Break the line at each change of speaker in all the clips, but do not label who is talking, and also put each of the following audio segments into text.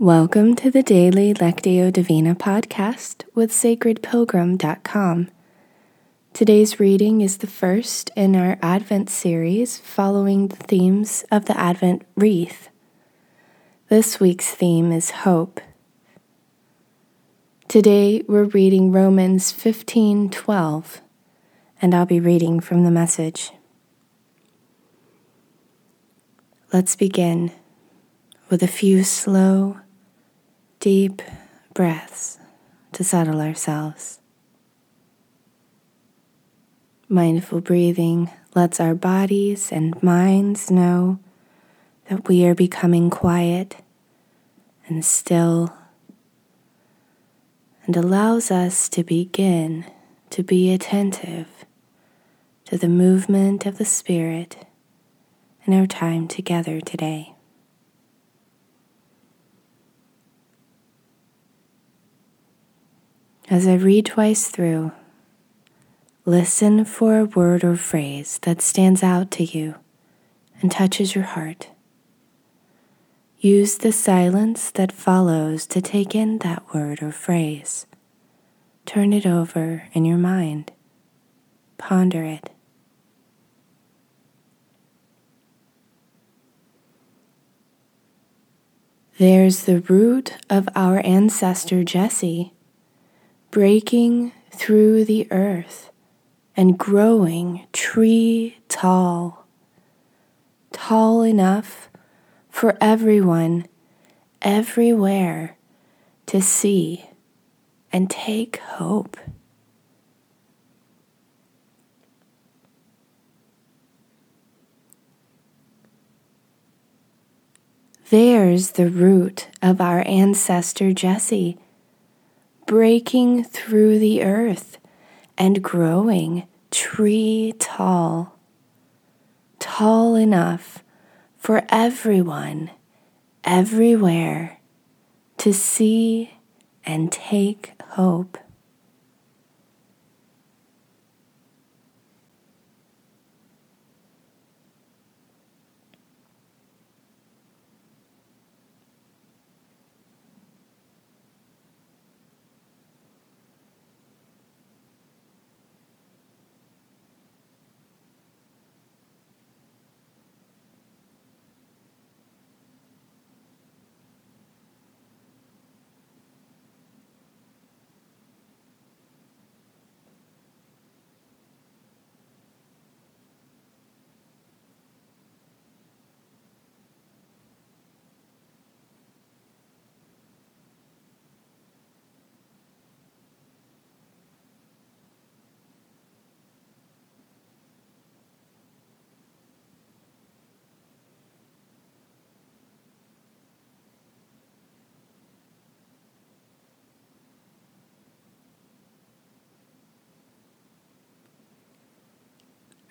Welcome to the daily Lectio Divina podcast with sacredpilgrim.com. Today's reading is the first in our Advent series following the themes of the Advent wreath. This week's theme is hope. Today we're reading Romans 15:12 and I'll be reading from the message. Let's begin with a few slow, deep breaths to settle ourselves. Mindful breathing lets our bodies and minds know that we are becoming quiet and still and allows us to begin to be attentive to the movement of the Spirit in our time together today. As I read twice through, listen for a word or phrase that stands out to you and touches your heart. Use the silence that follows to take in that word or phrase. Turn it over in your mind. Ponder it. There's the root of our ancestor Jesse breaking through the earth and growing tree tall, tall enough for everyone, everywhere to see and take hope. There's the root of our ancestor Jesse, breaking through the earth and growing tree tall, tall enough for everyone, everywhere to see and take hope.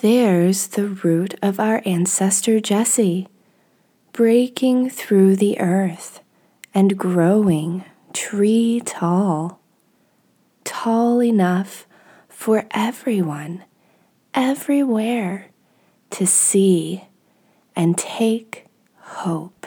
There's the root of our ancestor Jesse, breaking through the earth and growing tree tall, tall enough for everyone, everywhere to see and take hope.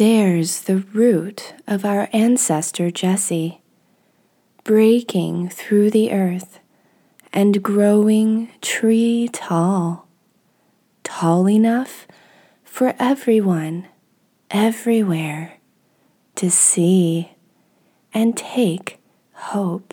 There's the root of our ancestor Jesse, breaking through the earth and growing tree tall, tall enough for everyone, everywhere to see and take hope.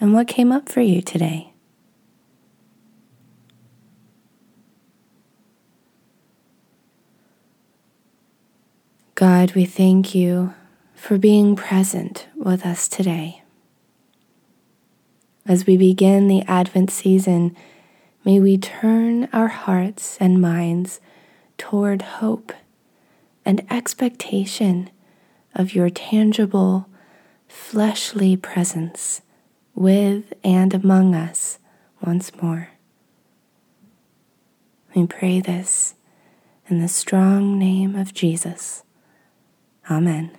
and what came up for you today. God, we thank you for being present with us today. As we begin the Advent season, may we turn our hearts and minds toward hope and expectation of your tangible, fleshly presence with and among us once more. We pray this in the strong name of Jesus. Amen.